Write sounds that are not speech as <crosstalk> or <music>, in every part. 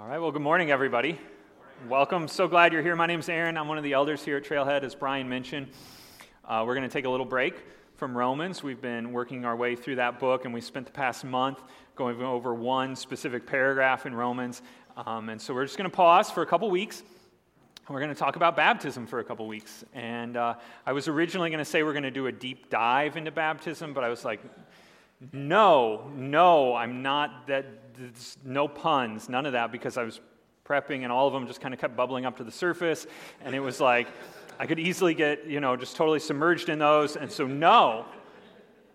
All right, well, good morning, everybody. Welcome. So glad you're here. My name's Aaron. I'm one of the elders here at Trailhead, as Brian mentioned. Uh, we're going to take a little break from Romans. We've been working our way through that book, and we spent the past month going over one specific paragraph in Romans. Um, and so we're just going to pause for a couple weeks. We're going to talk about baptism for a couple weeks. And uh, I was originally going to say we're going to do a deep dive into baptism, but I was like, no, no, I'm not that no puns, none of that, because I was prepping and all of them just kind of kept bubbling up to the surface. And it was like, I could easily get, you know, just totally submerged in those. And so, no,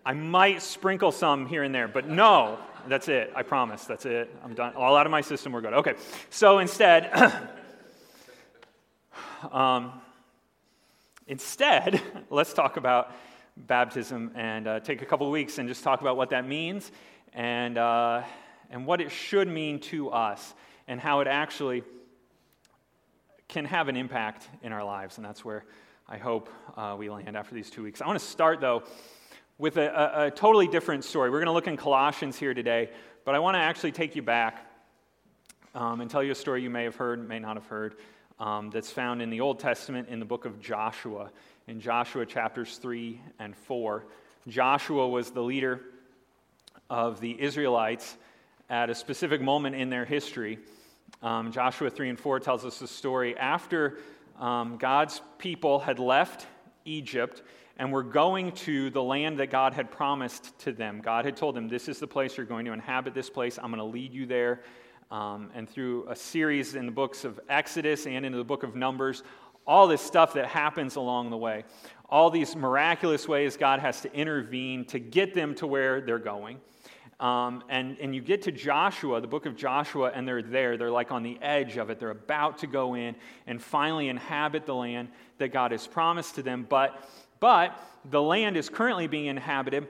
I might sprinkle some here and there, but no, that's it. I promise. That's it. I'm done. All out of my system. We're good. Okay. So instead, <coughs> um, instead, <laughs> let's talk about baptism and uh, take a couple weeks and just talk about what that means and. Uh, and what it should mean to us and how it actually can have an impact in our lives. And that's where I hope uh, we land after these two weeks. I want to start, though, with a, a, a totally different story. We're going to look in Colossians here today, but I want to actually take you back um, and tell you a story you may have heard, may not have heard, um, that's found in the Old Testament in the book of Joshua, in Joshua chapters 3 and 4. Joshua was the leader of the Israelites at a specific moment in their history. Um, Joshua 3 and 4 tells us the story after um, God's people had left Egypt and were going to the land that God had promised to them. God had told them, This is the place you're going to inhabit this place. I'm going to lead you there. Um, and through a series in the books of Exodus and into the book of Numbers, all this stuff that happens along the way, all these miraculous ways God has to intervene to get them to where they're going. Um, and, and you get to Joshua, the book of Joshua, and they're there. They're like on the edge of it. They're about to go in and finally inhabit the land that God has promised to them. But, but the land is currently being inhabited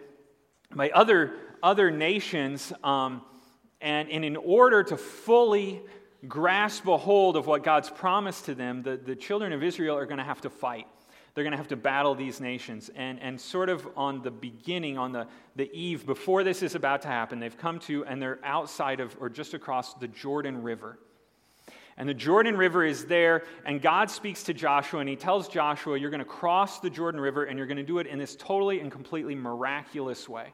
by other, other nations. Um, and, and in order to fully grasp a hold of what God's promised to them, the, the children of Israel are going to have to fight. They're going to have to battle these nations. And, and sort of on the beginning, on the, the eve, before this is about to happen, they've come to, and they're outside of, or just across the Jordan River. And the Jordan River is there, and God speaks to Joshua, and he tells Joshua, You're going to cross the Jordan River, and you're going to do it in this totally and completely miraculous way.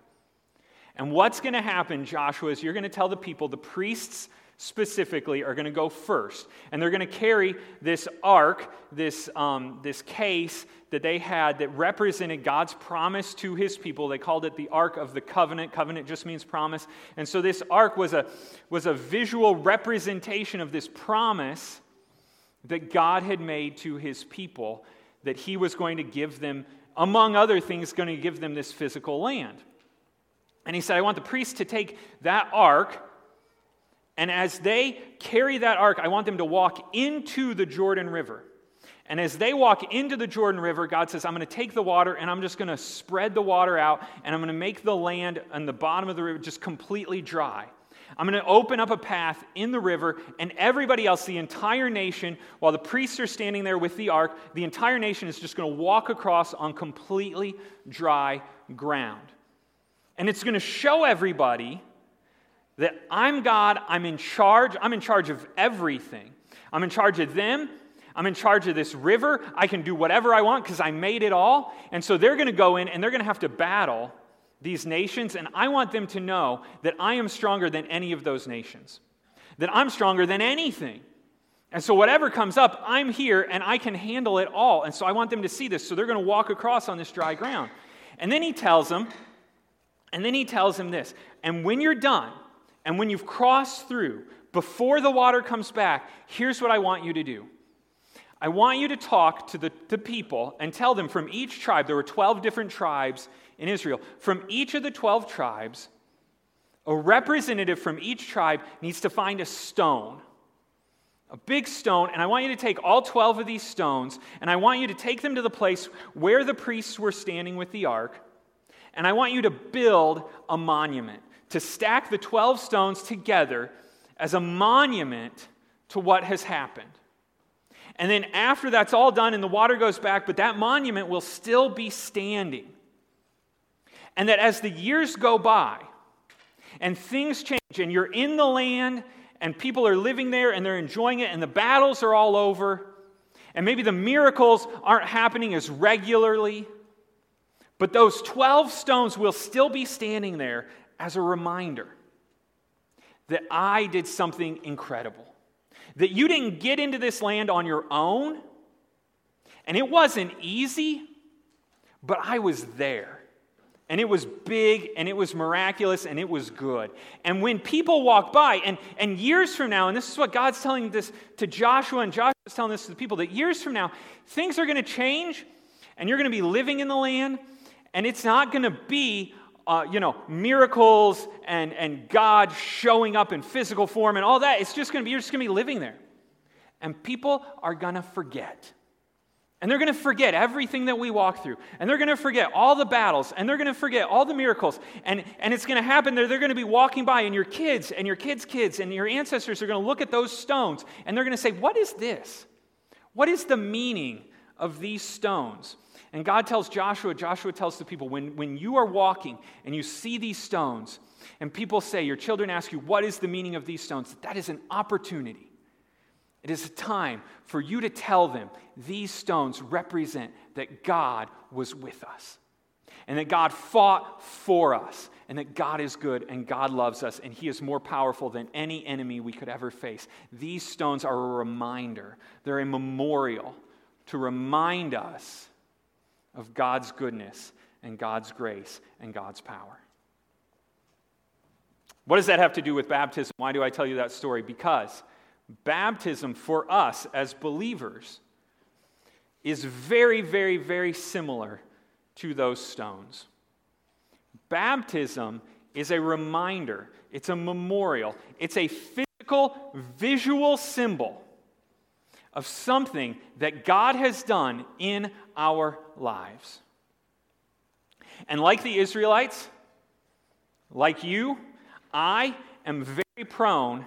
And what's going to happen, Joshua, is you're going to tell the people, the priests specifically are going to go first. And they're going to carry this ark, this, um, this case that they had that represented God's promise to his people. They called it the Ark of the Covenant. Covenant just means promise. And so this ark was a, was a visual representation of this promise that God had made to his people that he was going to give them, among other things, going to give them this physical land. And he said, I want the priests to take that ark and as they carry that ark, I want them to walk into the Jordan River. And as they walk into the Jordan River, God says, I'm going to take the water and I'm just going to spread the water out and I'm going to make the land and the bottom of the river just completely dry. I'm going to open up a path in the river, and everybody else, the entire nation, while the priests are standing there with the ark, the entire nation is just going to walk across on completely dry ground. And it's going to show everybody that I'm God, I'm in charge, I'm in charge of everything. I'm in charge of them, I'm in charge of this river, I can do whatever I want because I made it all. And so they're going to go in and they're going to have to battle these nations, and I want them to know that I am stronger than any of those nations, that I'm stronger than anything. And so, whatever comes up, I'm here and I can handle it all. And so, I want them to see this. So, they're going to walk across on this dry ground. And then he tells them, and then he tells them this, and when you're done, and when you've crossed through, before the water comes back, here's what I want you to do. I want you to talk to the, people and tell them from each tribe, there were 12 different tribes in Israel. From each of the 12 tribes, a representative from each tribe needs to find a stone, a big stone, and I want you to take all 12 of these stones, and I want you to take them to the place where the priests were standing with the ark, and I want you to build a monument to stack the 12 stones together as a monument to what has happened. And then after that's all done and the water goes back, but that monument will still be standing. And that as the years go by and things change and you're in the land and people are living there and they're enjoying it, and the battles are all over, and maybe the miracles aren't happening as regularly, but those 12 stones will still be standing there as a reminder that I did something incredible. That you didn't get into this land on your own, and it wasn't easy, but I was there. And it was big, and it was miraculous, and it was good. And when people walk by, and, and years from now, and this is what God's telling this to Joshua, and Joshua's telling this to the people, that years from now, things are going to change, and you're going to be living in the land, and it's not going to be uh, you know, miracles and, and God showing up in physical form and all that. It's just going to be, you're just going to be living there. And people are going to forget. And they're going to forget everything that we walk through. And they're going to forget all the battles. And they're going to forget all the miracles. And, and it's going to happen there. They're going to be walking by, and your kids and your kids' kids and your ancestors are going to look at those stones. And they're going to say, What is this? What is the meaning of these stones? And God tells Joshua, Joshua tells the people, when, when you are walking and you see these stones, and people say, your children ask you, what is the meaning of these stones? That is an opportunity. It is a time for you to tell them these stones represent that God was with us, and that God fought for us, and that God is good, and God loves us, and He is more powerful than any enemy we could ever face. These stones are a reminder, they're a memorial to remind us of God's goodness and God's grace and God's power. What does that have to do with baptism? Why do I tell you that story? Because baptism for us as believers is very, very, very similar to those stones. Baptism is a reminder, it's a memorial, it's a physical, visual symbol of something that God has done in our lives. And like the Israelites, like you, I am very prone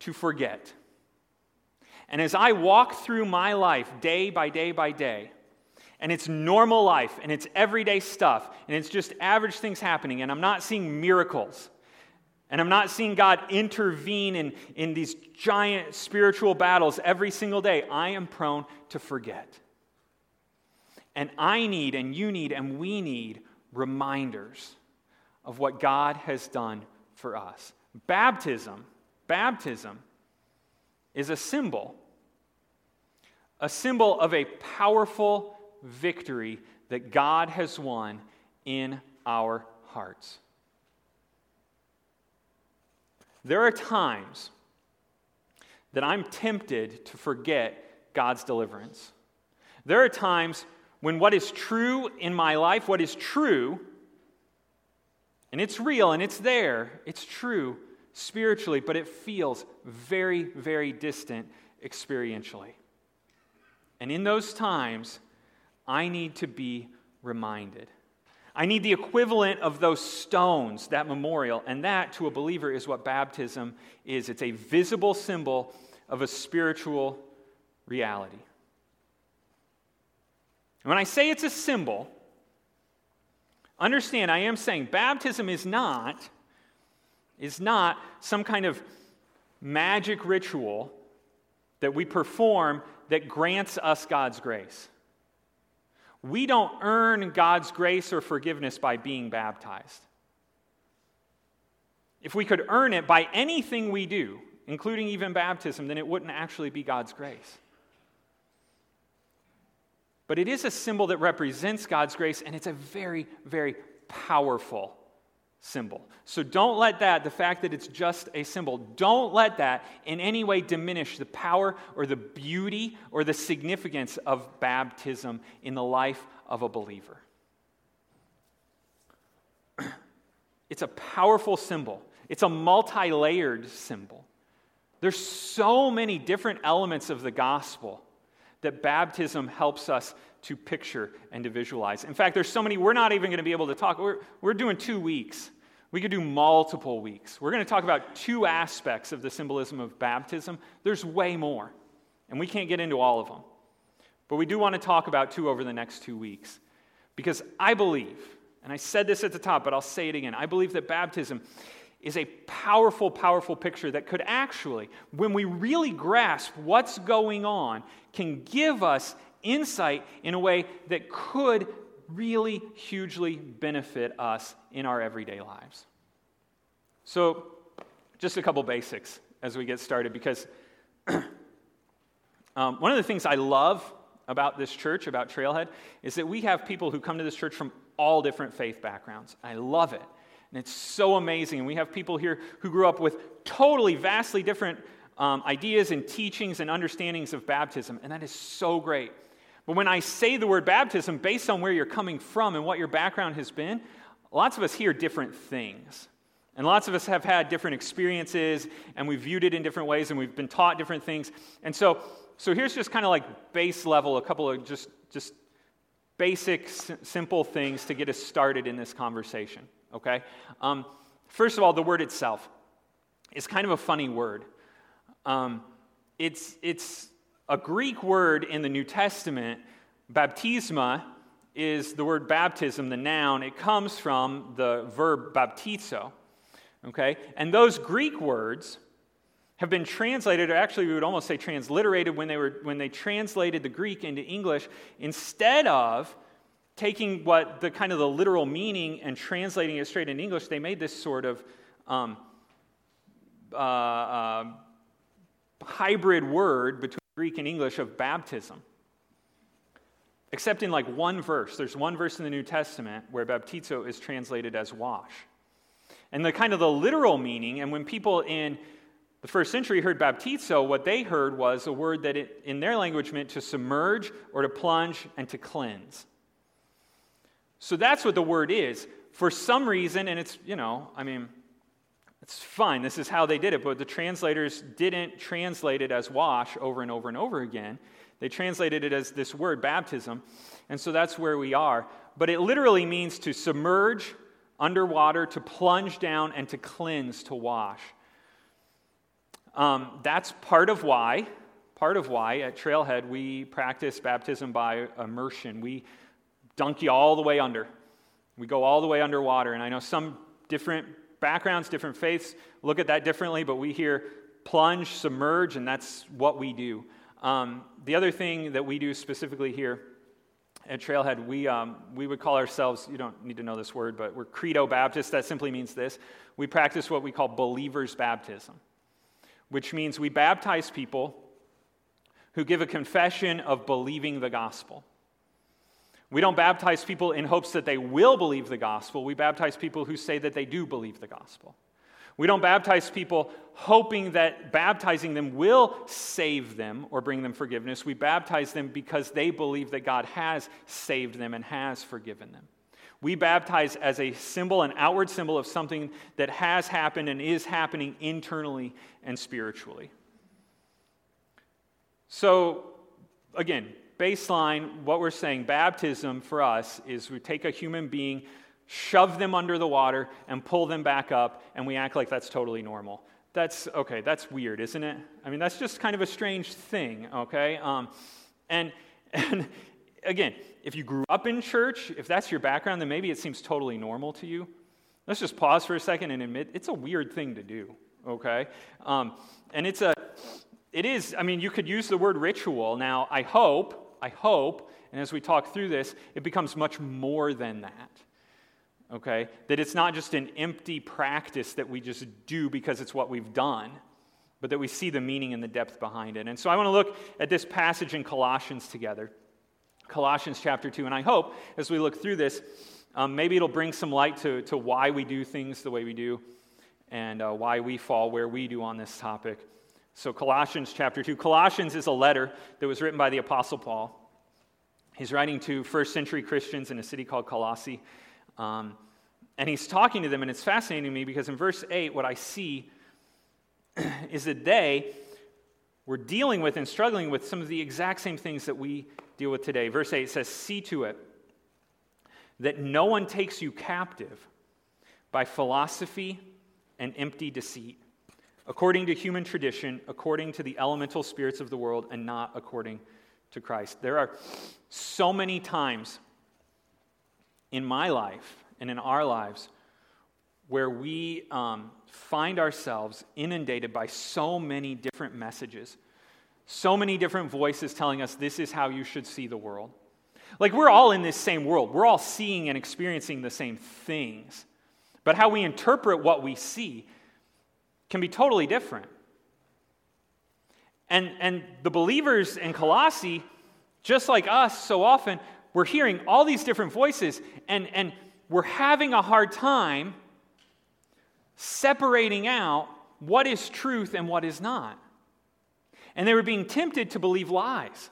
to forget. And as I walk through my life day by day by day, and it's normal life and it's everyday stuff and it's just average things happening, and I'm not seeing miracles, and I'm not seeing God intervene in, in these giant spiritual battles every single day. I am prone to forget. And I need, and you need, and we need reminders of what God has done for us. Baptism, baptism is a symbol, a symbol of a powerful victory that God has won in our hearts. There are times that I'm tempted to forget God's deliverance. There are times when what is true in my life, what is true, and it's real and it's there, it's true spiritually, but it feels very, very distant experientially. And in those times, I need to be reminded. I need the equivalent of those stones, that memorial, and that to a believer is what baptism is. It's a visible symbol of a spiritual reality. When I say it's a symbol, understand I am saying baptism is not is not some kind of magic ritual that we perform that grants us God's grace. We don't earn God's grace or forgiveness by being baptized. If we could earn it by anything we do, including even baptism, then it wouldn't actually be God's grace. But it is a symbol that represents God's grace, and it's a very, very powerful symbol. So don't let that, the fact that it's just a symbol, don't let that in any way diminish the power or the beauty or the significance of baptism in the life of a believer. <clears throat> It's a powerful symbol, it's a multi layered symbol. There's so many different elements of the gospel that baptism helps us to picture and to visualize. In fact, there's so many, we're not even going to be able to talk. We're, we're doing two weeks. We could do multiple weeks. We're going to talk about two aspects of the symbolism of baptism. There's way more, and we can't get into all of them. But we do want to talk about two over the next two weeks. Because I believe, and I said this at the top, but I'll say it again I believe that baptism is a powerful, powerful picture that could actually, when we really grasp what's going on, can give us insight in a way that could really hugely benefit us in our everyday lives. So, just a couple basics as we get started, because <clears throat> um, one of the things I love about this church, about Trailhead, is that we have people who come to this church from all different faith backgrounds. I love it. And it's so amazing. And we have people here who grew up with totally, vastly different um, ideas and teachings and understandings of baptism. And that is so great. But when I say the word baptism, based on where you're coming from and what your background has been, lots of us hear different things. And lots of us have had different experiences, and we've viewed it in different ways, and we've been taught different things. And so, so here's just kind of like base level, a couple of just, just basic, s- simple things to get us started in this conversation, okay? Um, first of all, the word itself is kind of a funny word. Um, it's, it's a Greek word in the New Testament. Baptisma is the word baptism, the noun. It comes from the verb baptizo. Okay? And those Greek words have been translated, or actually we would almost say transliterated when they, were, when they translated the Greek into English, instead of taking what the kind of the literal meaning and translating it straight in English, they made this sort of um, uh, uh, hybrid word between Greek and English of baptism. Except in like one verse. There's one verse in the New Testament where baptizo is translated as wash. And the kind of the literal meaning, and when people in the first century heard baptizo, what they heard was a word that it, in their language meant to submerge or to plunge and to cleanse. So that's what the word is. For some reason, and it's, you know, I mean, it's fine. This is how they did it, but the translators didn't translate it as wash over and over and over again. They translated it as this word, baptism. And so that's where we are. But it literally means to submerge underwater, to plunge down, and to cleanse, to wash. Um, that's part of why, part of why at Trailhead we practice baptism by immersion. We dunk you all the way under. We go all the way underwater. And I know some different backgrounds, different faiths look at that differently, but we hear plunge, submerge, and that's what we do. Um, the other thing that we do specifically here at Trailhead, we, um, we would call ourselves, you don't need to know this word, but we're Credo Baptists. That simply means this. We practice what we call believer's baptism, which means we baptize people who give a confession of believing the gospel. We don't baptize people in hopes that they will believe the gospel. We baptize people who say that they do believe the gospel. We don't baptize people hoping that baptizing them will save them or bring them forgiveness. We baptize them because they believe that God has saved them and has forgiven them. We baptize as a symbol, an outward symbol of something that has happened and is happening internally and spiritually. So, again, baseline, what we're saying, baptism for us is we take a human being shove them under the water, and pull them back up, and we act like that's totally normal. That's okay, that's weird, isn't it? I mean, that's just kind of a strange thing, okay? Um, and, <laughs> and again, if you grew up in church, if that's your background, then maybe it seems totally normal to you. Let's just pause for a second and admit it's a weird thing to do, okay? Um, and it's a, it is, I mean, you could use the word ritual. Now, I hope, I hope, and as we talk through this, it becomes much more than that okay? That it's not just an empty practice that we just do because it's what we've done, but that we see the meaning and the depth behind it. And so I want to look at this passage in Colossians together. Colossians chapter 2. And I hope as we look through this, um, maybe it'll bring some light to, to why we do things the way we do and uh, why we fall where we do on this topic. So, Colossians chapter 2. Colossians is a letter that was written by the Apostle Paul. He's writing to first century Christians in a city called Colossae. Um, and he's talking to them, and it's fascinating to me because in verse 8, what I see <clears throat> is that they were dealing with and struggling with some of the exact same things that we deal with today. Verse 8 says, See to it that no one takes you captive by philosophy and empty deceit, according to human tradition, according to the elemental spirits of the world, and not according to Christ. There are so many times in my life and in our lives where we um, find ourselves inundated by so many different messages, so many different voices telling us this is how you should see the world. Like we're all in this same world, we're all seeing and experiencing the same things. But how we interpret what we see can be totally different. And, and the believers in Colossae, just like us so often, we're hearing all these different voices and, and we're having a hard time separating out what is truth and what is not. And they were being tempted to believe lies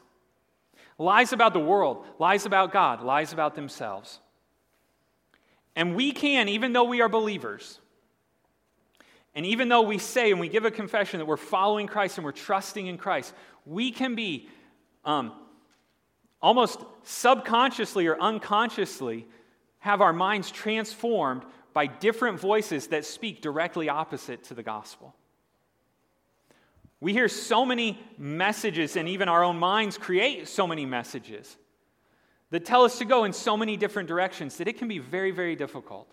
lies about the world, lies about God, lies about themselves. And we can, even though we are believers, and even though we say and we give a confession that we're following Christ and we're trusting in Christ, we can be um, almost subconsciously or unconsciously have our minds transformed by different voices that speak directly opposite to the gospel. We hear so many messages, and even our own minds create so many messages that tell us to go in so many different directions that it can be very, very difficult,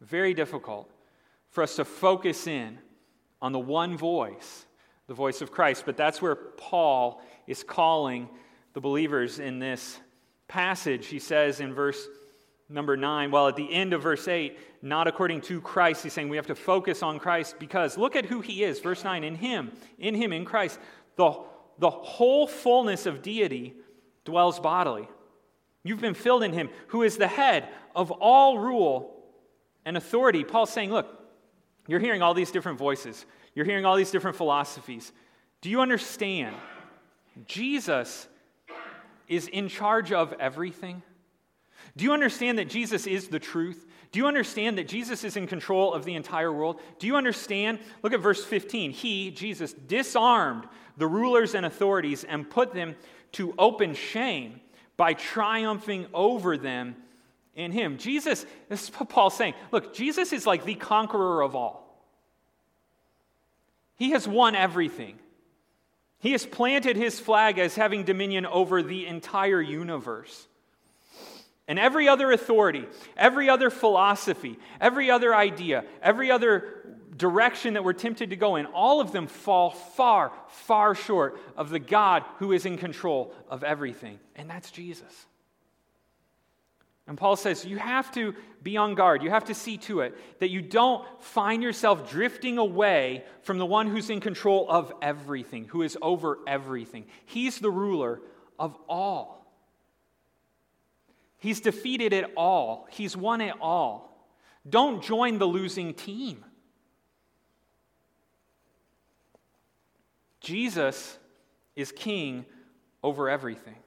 very difficult for us to focus in on the one voice, the voice of Christ. But that's where Paul is calling the believers in this passage. He says in verse number 9, well, at the end of verse 8, not according to Christ, he's saying we have to focus on Christ because look at who he is. Verse 9, in him, in him, in Christ, the, the whole fullness of deity dwells bodily. You've been filled in him, who is the head of all rule and authority. Paul's saying, look, you're hearing all these different voices, you're hearing all these different philosophies. Do you understand? Jesus is in charge of everything. Do you understand that Jesus is the truth? Do you understand that Jesus is in control of the entire world? Do you understand? Look at verse 15. He, Jesus, disarmed the rulers and authorities and put them to open shame by triumphing over them in him. Jesus, this is what Paul's saying. Look, Jesus is like the conqueror of all. He has won everything. He has planted his flag as having dominion over the entire universe. And every other authority, every other philosophy, every other idea, every other direction that we're tempted to go in, all of them fall far, far short of the God who is in control of everything. And that's Jesus. And Paul says you have to be on guard. You have to see to it that you don't find yourself drifting away from the one who's in control of everything, who is over everything. He's the ruler of all. He's defeated it all, He's won it all. Don't join the losing team. Jesus is king over everything.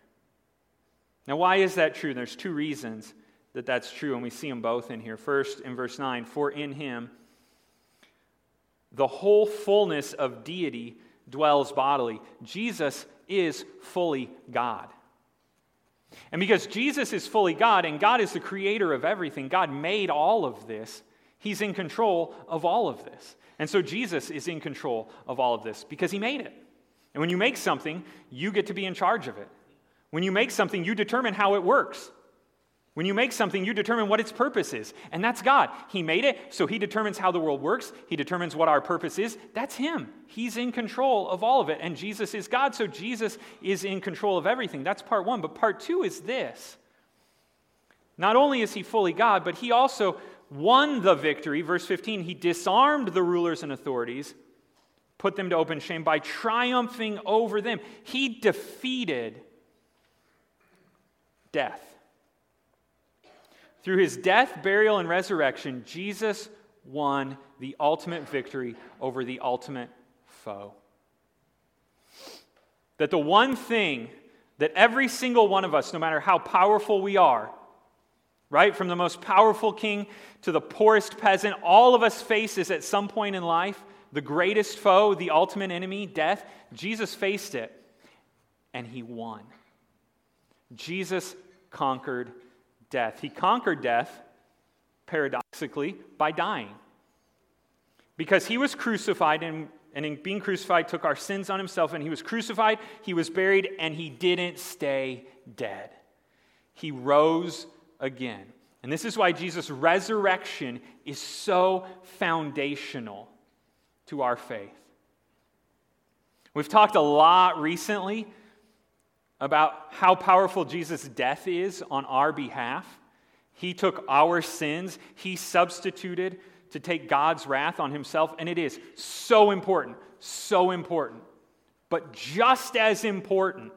Now, why is that true? There's two reasons that that's true, and we see them both in here. First, in verse 9, for in him the whole fullness of deity dwells bodily. Jesus is fully God. And because Jesus is fully God and God is the creator of everything, God made all of this, He's in control of all of this. And so Jesus is in control of all of this because He made it. And when you make something, you get to be in charge of it. When you make something, you determine how it works. When you make something, you determine what its purpose is. And that's God. He made it, so He determines how the world works. He determines what our purpose is. That's Him. He's in control of all of it. And Jesus is God, so Jesus is in control of everything. That's part one. But part two is this not only is He fully God, but He also won the victory. Verse 15, He disarmed the rulers and authorities, put them to open shame by triumphing over them. He defeated death. Through his death, burial, and resurrection, Jesus won the ultimate victory over the ultimate foe. That the one thing that every single one of us, no matter how powerful we are, right, from the most powerful king to the poorest peasant, all of us faces at some point in life the greatest foe, the ultimate enemy, death. Jesus faced it, and he won. Jesus conquered death. He conquered death, paradoxically, by dying. Because he was crucified, and, and in being crucified, took our sins on himself, and he was crucified, he was buried, and he didn't stay dead. He rose again. And this is why Jesus' resurrection is so foundational to our faith. We've talked a lot recently about how powerful Jesus' death is on our behalf. He took our sins, He substituted to take God's wrath on Himself, and it is so important, so important. But just as important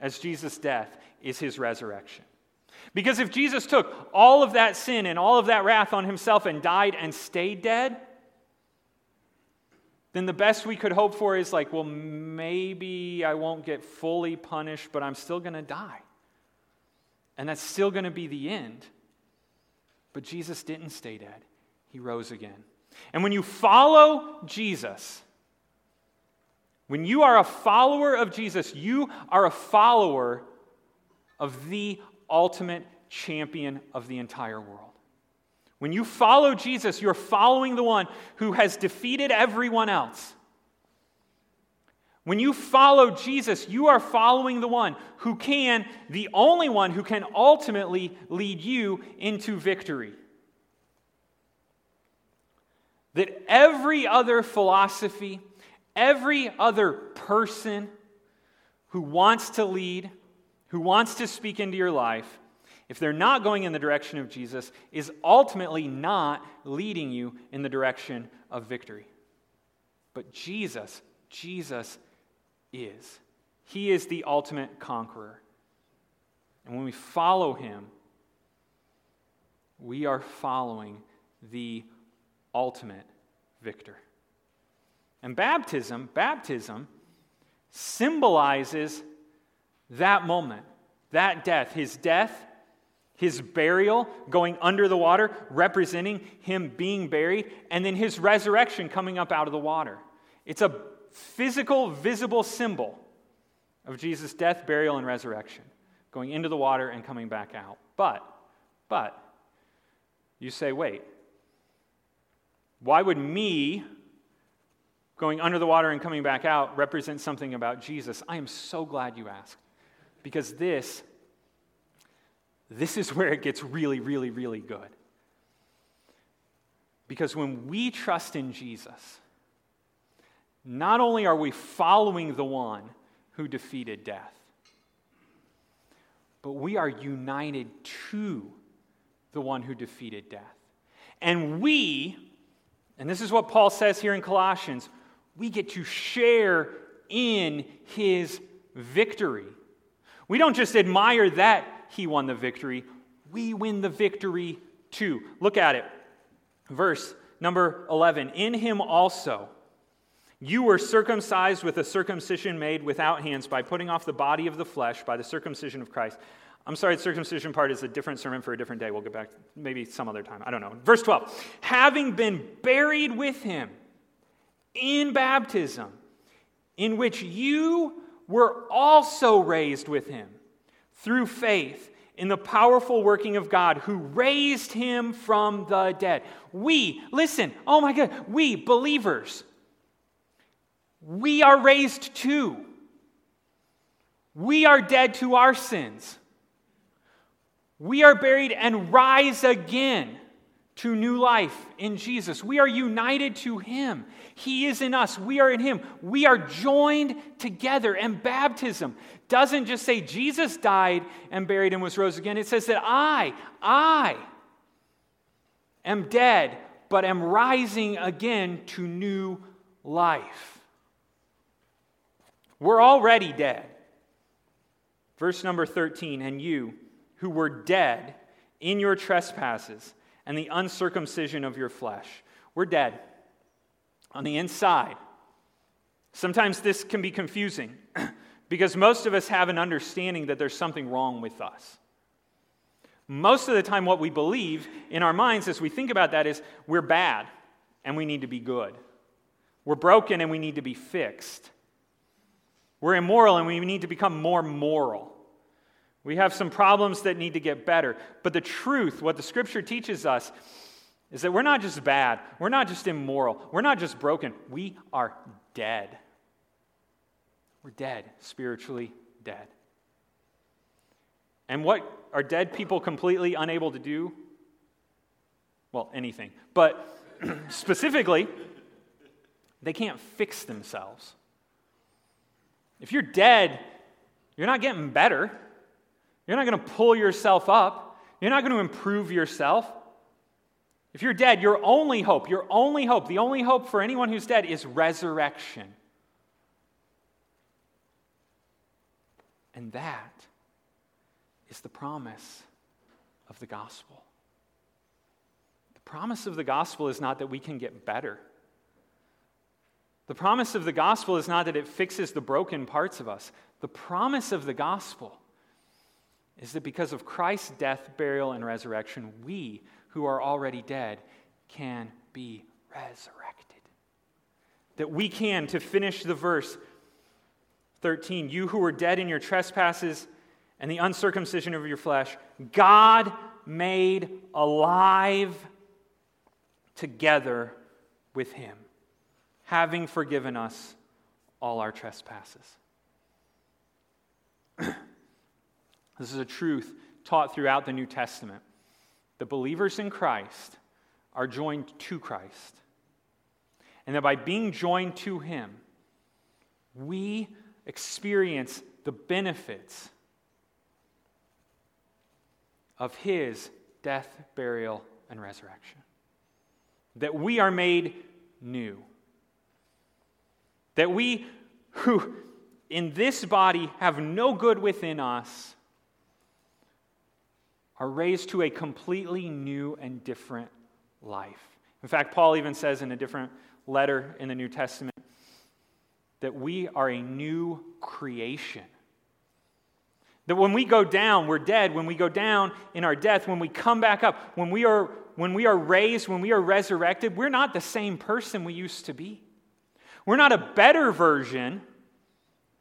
as Jesus' death is His resurrection. Because if Jesus took all of that sin and all of that wrath on Himself and died and stayed dead, then the best we could hope for is like, well, maybe I won't get fully punished, but I'm still going to die. And that's still going to be the end. But Jesus didn't stay dead, he rose again. And when you follow Jesus, when you are a follower of Jesus, you are a follower of the ultimate champion of the entire world. When you follow Jesus, you're following the one who has defeated everyone else. When you follow Jesus, you are following the one who can, the only one who can ultimately lead you into victory. That every other philosophy, every other person who wants to lead, who wants to speak into your life, if they're not going in the direction of Jesus, is ultimately not leading you in the direction of victory. But Jesus, Jesus is. He is the ultimate conqueror. And when we follow him, we are following the ultimate victor. And baptism, baptism symbolizes that moment, that death, his death his burial going under the water, representing him being buried, and then his resurrection coming up out of the water. It's a physical, visible symbol of Jesus' death, burial, and resurrection, going into the water and coming back out. But, but, you say, wait, why would me going under the water and coming back out represent something about Jesus? I am so glad you asked, because this this is where it gets really, really, really good. Because when we trust in Jesus, not only are we following the one who defeated death, but we are united to the one who defeated death. And we, and this is what Paul says here in Colossians, we get to share in his victory. We don't just admire that he won the victory, we win the victory too. Look at it. Verse number 11 In him also. You were circumcised with a circumcision made without hands by putting off the body of the flesh by the circumcision of Christ. I'm sorry, the circumcision part is a different sermon for a different day. We'll get back maybe some other time. I don't know. Verse 12 Having been buried with him in baptism, in which you were also raised with him through faith in the powerful working of God who raised him from the dead. We, listen, oh my God, we believers, we are raised too. We are dead to our sins. We are buried and rise again to new life in Jesus. We are united to Him. He is in us. We are in Him. We are joined together. And baptism doesn't just say Jesus died and buried and was rose again. It says that I, I am dead, but am rising again to new life. We're already dead. Verse number 13, and you who were dead in your trespasses and the uncircumcision of your flesh. We're dead on the inside. Sometimes this can be confusing <clears throat> because most of us have an understanding that there's something wrong with us. Most of the time, what we believe in our minds as we think about that is we're bad and we need to be good. We're broken and we need to be fixed. We're immoral and we need to become more moral. We have some problems that need to get better. But the truth, what the scripture teaches us, is that we're not just bad, we're not just immoral, we're not just broken, we are dead. We're dead, spiritually dead. And what are dead people completely unable to do? Well, anything. But <clears throat> specifically, they can't fix themselves. If you're dead, you're not getting better. You're not going to pull yourself up. You're not going to improve yourself. If you're dead, your only hope, your only hope, the only hope for anyone who's dead is resurrection. And that is the promise of the gospel. The promise of the gospel is not that we can get better. The promise of the gospel is not that it fixes the broken parts of us. The promise of the gospel is that because of Christ's death, burial, and resurrection, we who are already dead can be resurrected. That we can, to finish the verse 13, you who were dead in your trespasses and the uncircumcision of your flesh, God made alive together with him, having forgiven us all our trespasses. <clears throat> this is a truth taught throughout the New Testament. The believers in Christ are joined to Christ. And that by being joined to him, we experience the benefits of his death, burial, and resurrection. That we are made new. That we who in this body have no good within us are raised to a completely new and different life. In fact, Paul even says in a different letter in the New Testament that we are a new creation. That when we go down, we're dead. When we go down in our death, when we come back up, when we are, when we are raised, when we are resurrected, we're not the same person we used to be. We're not a better version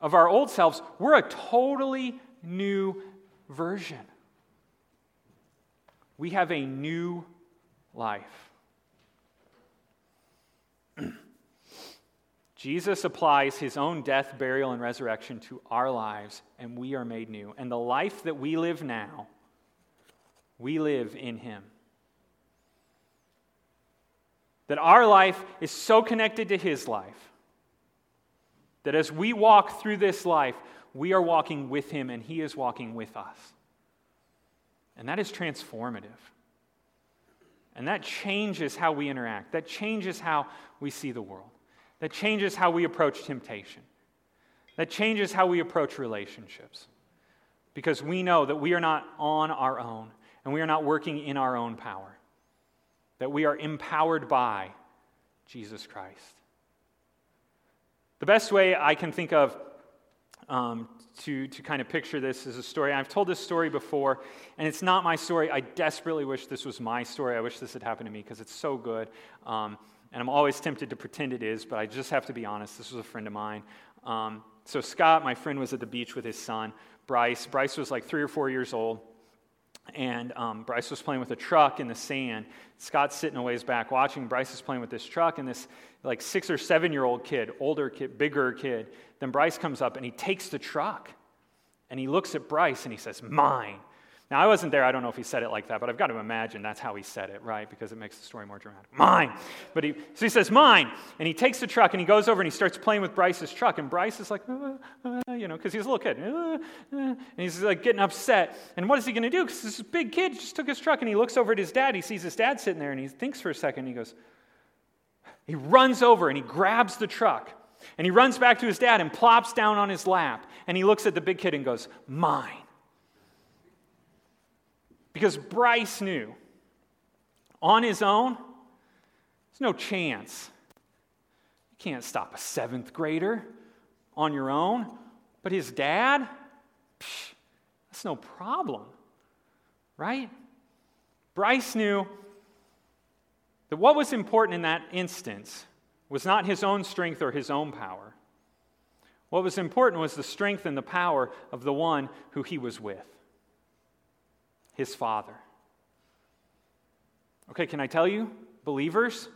of our old selves. We're a totally new version. We have a new life. <clears throat> Jesus applies his own death, burial, and resurrection to our lives, and we are made new. And the life that we live now, we live in him. That our life is so connected to his life that as we walk through this life, we are walking with him and he is walking with us. And that is transformative. And that changes how we interact, that changes how we see the world. That changes how we approach temptation. That changes how we approach relationships. Because we know that we are not on our own and we are not working in our own power. That we are empowered by Jesus Christ. The best way I can think of um, to, to kind of picture this as a story. I've told this story before, and it's not my story. I desperately wish this was my story. I wish this had happened to me because it's so good. Um, and I'm always tempted to pretend it is, but I just have to be honest. This was a friend of mine. Um, so, Scott, my friend, was at the beach with his son, Bryce. Bryce was like three or four years old. And um, Bryce was playing with a truck in the sand. Scott's sitting a ways back watching. Bryce is playing with this truck, and this like six or seven year old kid, older kid, bigger kid. Then Bryce comes up and he takes the truck and he looks at Bryce and he says, Mine. Now, I wasn't there. I don't know if he said it like that, but I've got to imagine that's how he said it, right? Because it makes the story more dramatic. Mine. But he, so he says, mine. And he takes the truck and he goes over and he starts playing with Bryce's truck. And Bryce is like, uh, uh, you know, because he's a little kid. Uh, uh, and he's like getting upset. And what is he going to do? Because this big kid just took his truck and he looks over at his dad. He sees his dad sitting there and he thinks for a second. And he goes, he runs over and he grabs the truck. And he runs back to his dad and plops down on his lap. And he looks at the big kid and goes, mine. Because Bryce knew on his own, there's no chance. You can't stop a seventh grader on your own. But his dad, psh, that's no problem, right? Bryce knew that what was important in that instance was not his own strength or his own power. What was important was the strength and the power of the one who he was with his Father. Okay, can I tell you, believers,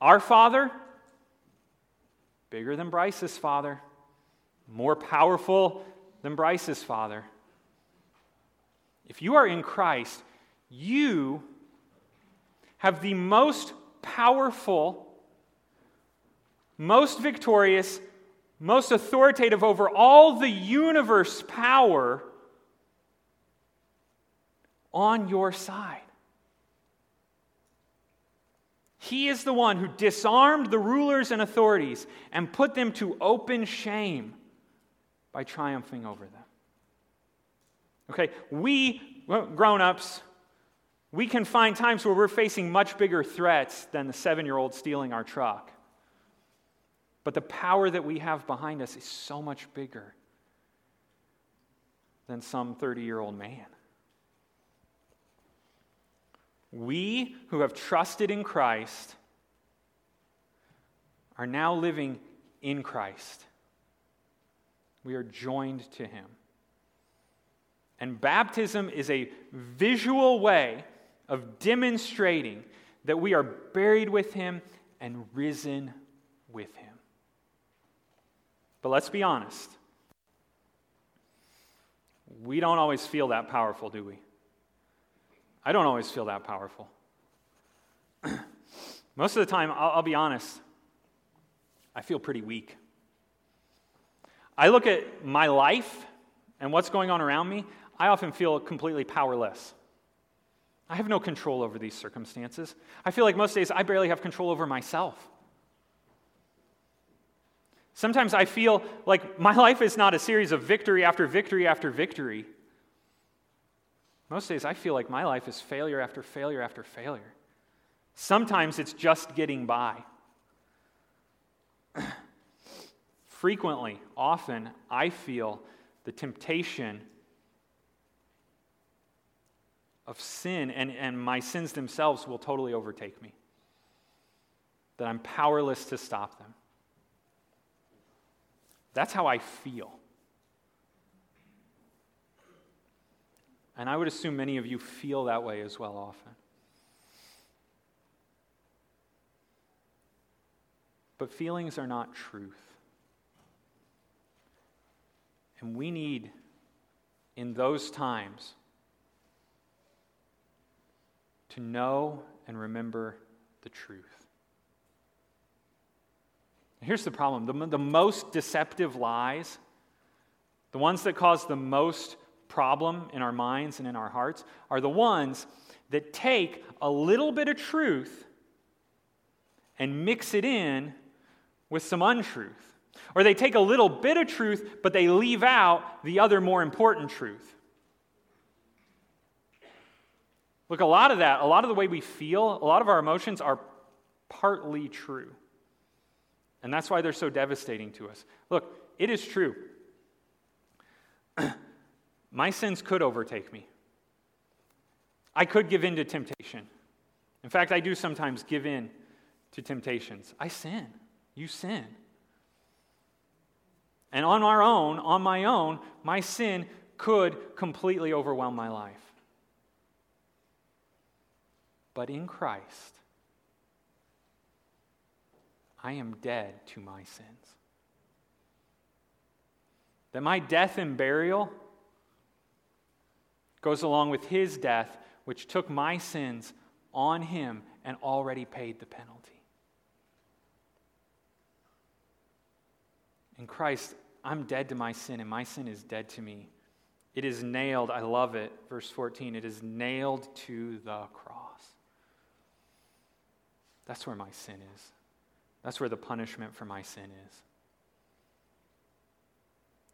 our Father, bigger than Bryce's Father, more powerful than Bryce's Father. if you are in Christ, you have the most powerful, most victorious, most authoritative over all the universe power on your side. He is the one who disarmed the rulers and authorities and put them to open shame by triumphing over them. Okay, we, grown ups, we can find times where we're facing much bigger threats than the seven year old stealing our truck. But the power that we have behind us is so much bigger than some 30 year old man. We who have trusted in Christ are now living in Christ. We are joined to Him. And baptism is a visual way of demonstrating that we are buried with Him and risen with Him. But let's be honest. We don't always feel that powerful, do we? I don't always feel that powerful. <clears throat> Most of the time, I'll, I'll, be honest, I feel pretty weak. I look at my life and what's going on around me, I often feel completely powerless. I have no control over these circumstances. I feel like most days I barely have control over myself. Sometimes I feel like my <laughs> life is not a series of victory after victory after victory. Most days I feel like my life is failure after failure after failure. Sometimes it's just getting by. <clears throat> Frequently, often, I feel the temptation of sin, and, and my sins themselves will totally overtake me. That I'm powerless to stop them. That's how I feel. And I would assume many of you feel that way as well often. But feelings are not truth. And we need, in those times, to know and remember the truth. Here's the problem the, the most deceptive lies, the ones that cause the most problem in our minds and in our hearts are the ones that take a little bit of truth and mix it in with some untruth. Or they take a little bit of truth, but they leave out the other more important truth. Look, a lot of that, a lot of the way we feel, a lot of our emotions are partly true. And that's why they're so devastating to us. Look, it is true. <clears throat> My sins could overtake me. I could give in to temptation. In fact, I do sometimes give in to temptations. I sin. You sin. And on our own, on my own, my sin could completely overwhelm my life. But in Christ, I am dead to my sins. That my death and burial goes along with his death, which took my sins on him and already paid the penalty. In Christ, I'm dead to my sin, and my sin is dead to me. It is nailed, I love it, verse 14, it is nailed to the cross. That's where my sin is. That's where the punishment for my sin is.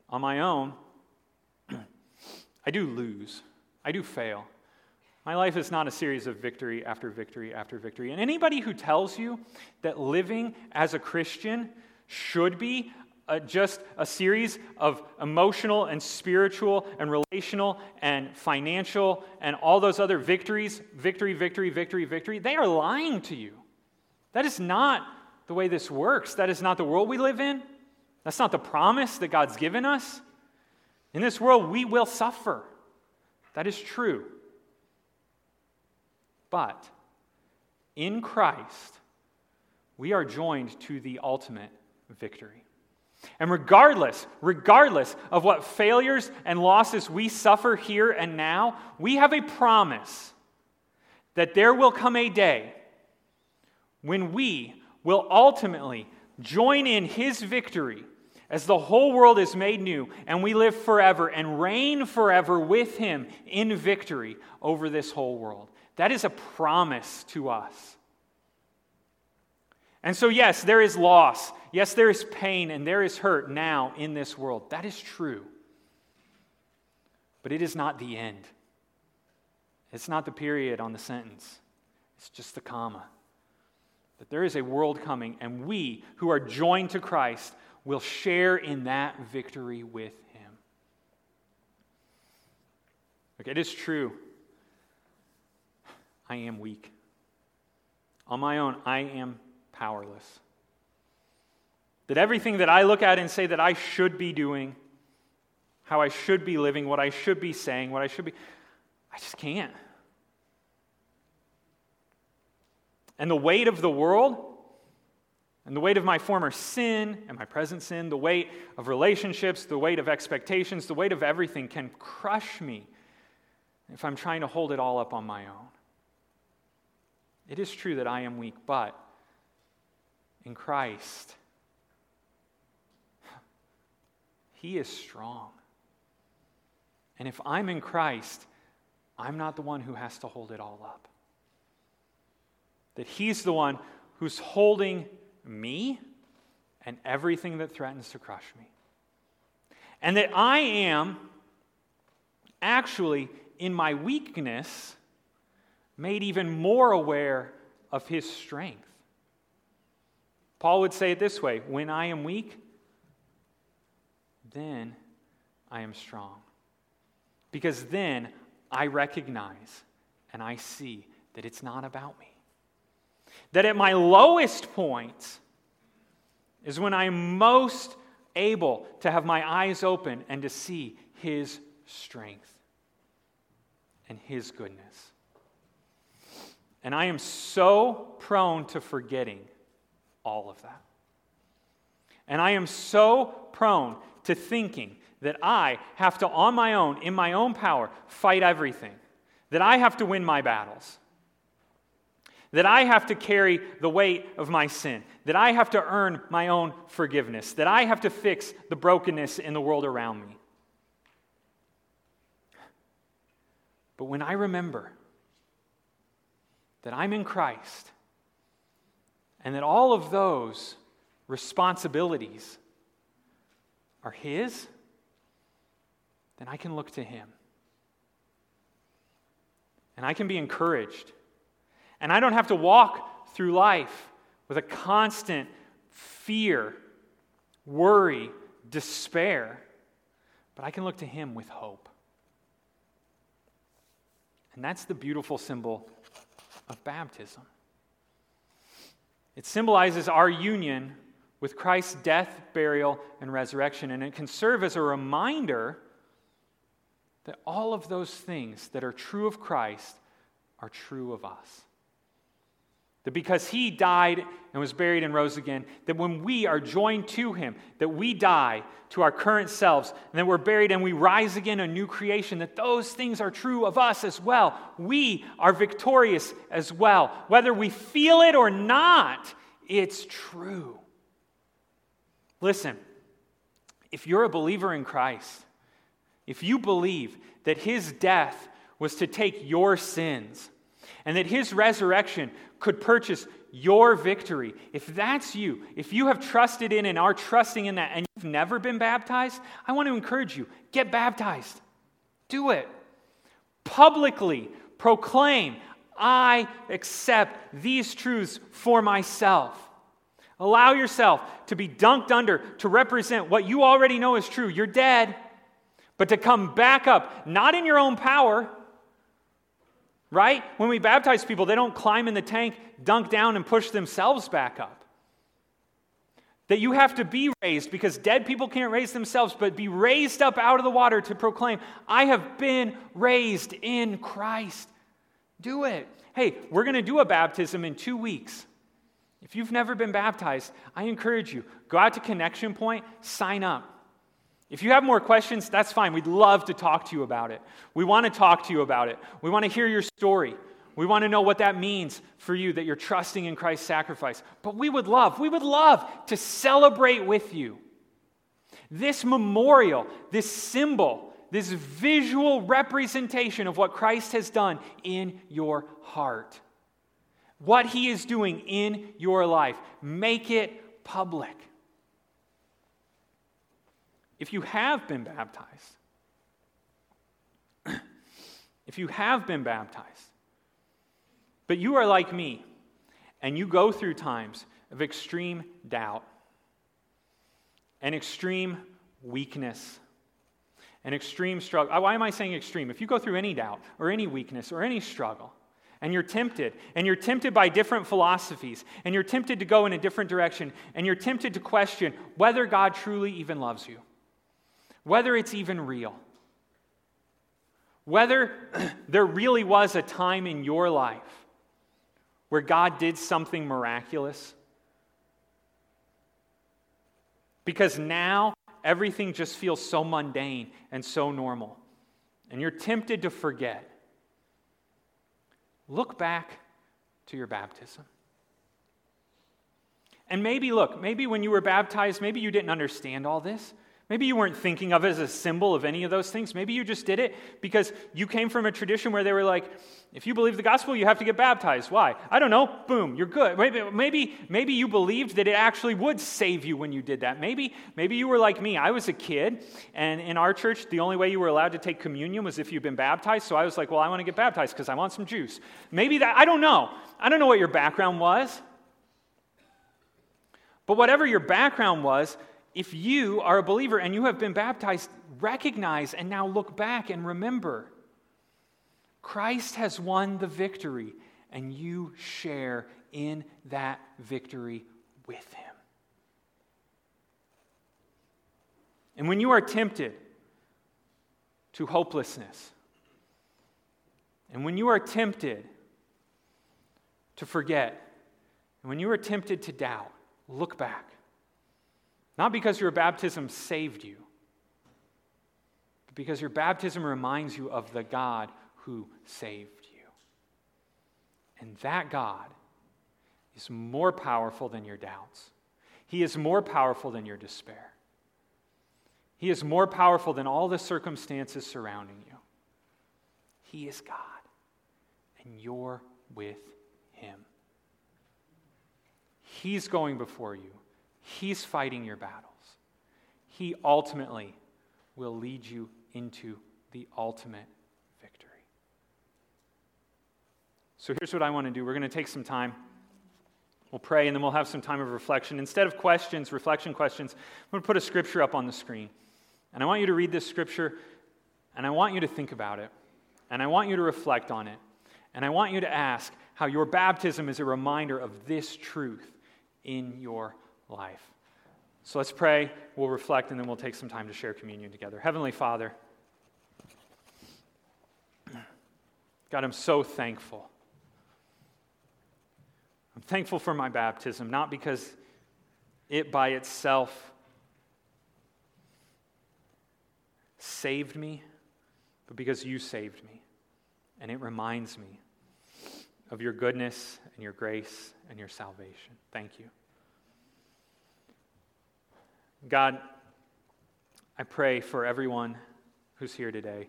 On my own, <clears throat> I do lose. I do fail. My life is not a series of victory after victory after victory. And anybody who tells you that living as a Christian should be a, just a series of emotional and spiritual and relational and financial and all those other victories victory, victory, victory, victory they are lying to you. That is not the way this works. That is not the world we live in. That's not the promise that God's given us. In this world, we will suffer. That is true. But in Christ, we are joined to the ultimate victory. And regardless, regardless of what failures and losses we suffer here and now, we have a promise that there will come a day when we will ultimately join in his victory as the whole world is made new and we live forever and reign forever with him in victory over this whole world. That is a promise to us. And so, yes, there is loss. Yes, there is pain and there is hurt now in this world. That is true. But it is not the end. It's not the period on the sentence, it's just the comma. That there is a world coming, and we who are joined to Christ will share in that victory with him. Look, it is true. I am weak. On my own, I am powerless. That everything that I look at and say that I should be doing, how I should be living, what I should be saying, what I should be, I just can't. And the weight of the world, and the weight of my former sin and my present sin, the weight of relationships, the weight of expectations, the weight of everything can crush me if I'm trying to hold it all up on my own. It is true that I am weak, but in Christ, He is strong. And if I'm in Christ, I'm not the one who has to hold it all up. That He's the one who's holding me and everything that threatens to crush me. And that I am actually, in my weakness, made even more aware of his strength. Paul would say it this way When I am weak, then I am strong. Because then I recognize and I see that it's not about me. That at my lowest point is when I'm most able to have my eyes open and to see His strength and His goodness. And I am so prone to forgetting all of that. And I am so prone to thinking that I have to, on my own, in my own power, fight everything, that I have to win my battles that I have to carry the weight of my sin, that I have to earn my own forgiveness, that I have to fix the brokenness in the world around me. But when I remember that I'm in Christ and that all of those responsibilities are His, then I can look to Him. And I can be encouraged and I don't have to walk through life with a constant fear, worry, despair, but I can look to Him with hope. And that's the beautiful symbol of baptism. It symbolizes our union with Christ's death, burial, and resurrection, and it can serve as a reminder that all of those things that are true of Christ are true of us. That because he died and was buried and rose again, that when we are joined to him, that we die to our current selves, and then we're buried and we rise again a new creation, that those things are true of us as well. We are victorious as well. Whether we feel it or not, it's true. Listen, if you're a believer in Christ, if you believe that his death was to take your sins, and that his resurrection could purchase your victory. If that's you, if you have trusted in and are trusting in that, and you've never been baptized, I want to encourage you get baptized. Do it. Publicly proclaim, I accept these truths for myself. Allow yourself to be dunked under to represent what you already know is true. You're dead, but to come back up, not in your own power right? When we baptize people, they don't climb in the tank, dunk down, and push themselves back up. That you have to be raised because dead people can't raise themselves, but be raised up out of the water to proclaim, I have been raised in Christ. Do it. Hey, we're going to do a baptism in two weeks. If you've never been baptized, I encourage you go out to Connection Point, sign up. If you have more questions, that's fine. We'd love to talk to you about it. We want to talk to you about it. We want to hear your story. We want to know what that means for you that you're trusting in Christ's sacrifice. But we would love, we would love to celebrate with you. This memorial, this symbol, this visual representation of what Christ has done in your heart. What he is doing in your life. Make it public. If you have been baptized, <clears throat> if you have been baptized, but you are like me, and you go through times of extreme doubt and extreme weakness and extreme struggle. Uh, why am I saying extreme? If you go through any doubt or any weakness or any struggle, and you're tempted, and you're tempted by different philosophies, and you're tempted to go in a different direction, and you're tempted to question whether God truly even loves you whether it's even real, whether <clears throat> there really was a time in your life where God did something miraculous. Because now everything just feels so mundane and so normal. And you're tempted to forget. Look back to your baptism. And maybe, look, maybe when you were baptized, maybe you didn't understand all this. Maybe you weren't thinking of it as a symbol of any of those things. Maybe you just did it because you came from a tradition where they were like, if you believe the gospel, you have to get baptized. Why? I don't know. Boom, you're good. Maybe, maybe, maybe you believed that it actually would save you when you did that. Maybe, maybe you were like me. I was a kid, and in our church, the only way you were allowed to take communion was if you'd been baptized. So I was like, well, I want to get baptized because I want some juice. Maybe that, I don't know. I don't know what your background was. But whatever your background was, if you are a believer and you have been baptized, recognize and now look back and remember Christ has won the victory, and you share in that victory with him. And when you are tempted to hopelessness, and when you are tempted to forget, and when you are tempted to doubt, look back. Not because your baptism saved you, but because your baptism reminds you of the God who saved you. And that God is more powerful than your doubts, He is more powerful than your despair. He is more powerful than all the circumstances surrounding you. He is God, and you're with Him. He's going before you. He's fighting your battles. He ultimately will lead you into the ultimate victory. So here's what I want to do we're going to take some time. We'll pray and then we'll have some time of reflection. Instead of questions, reflection questions, I'm going to put a scripture up on the screen. And I want you to read this scripture and I want you to think about it. And I want you to reflect on it. And I want you to ask how your baptism is a reminder of this truth in your life. So let's pray, we'll reflect, and then we'll take some time to share communion together. Heavenly Father, God, I'm so thankful. I'm thankful for my baptism, not because it by itself saved me, but because you saved me. And it reminds me of your goodness and your grace and your salvation. Thank you. God, I pray for everyone who's here today.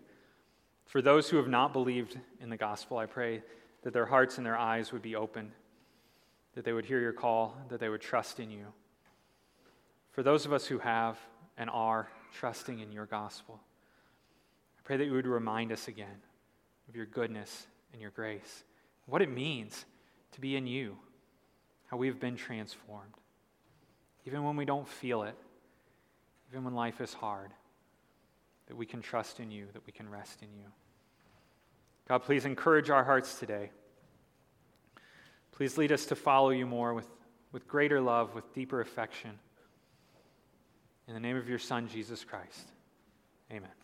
For those who have not believed in the gospel, I pray that their hearts and their eyes would be open, that they would hear your call, that they would trust in you. For those of us who have and are trusting in your gospel, I pray that you would remind us again of your goodness and your grace, what it means to be in you, how we've been transformed, even when we don't feel it even when life is hard, that we can trust in you, that we can rest in you. God, please encourage our hearts today. Please lead us to follow you more with, with greater love, with deeper affection. In the name of your Son, Jesus Christ. Amen.